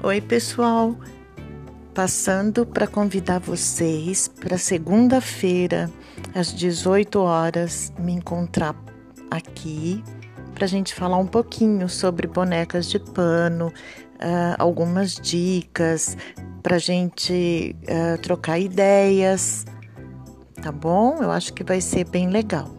Oi, pessoal. Passando para convidar vocês para segunda-feira, às 18 horas, me encontrar aqui para a gente falar um pouquinho sobre bonecas de pano, uh, algumas dicas, para a gente uh, trocar ideias, tá bom? Eu acho que vai ser bem legal.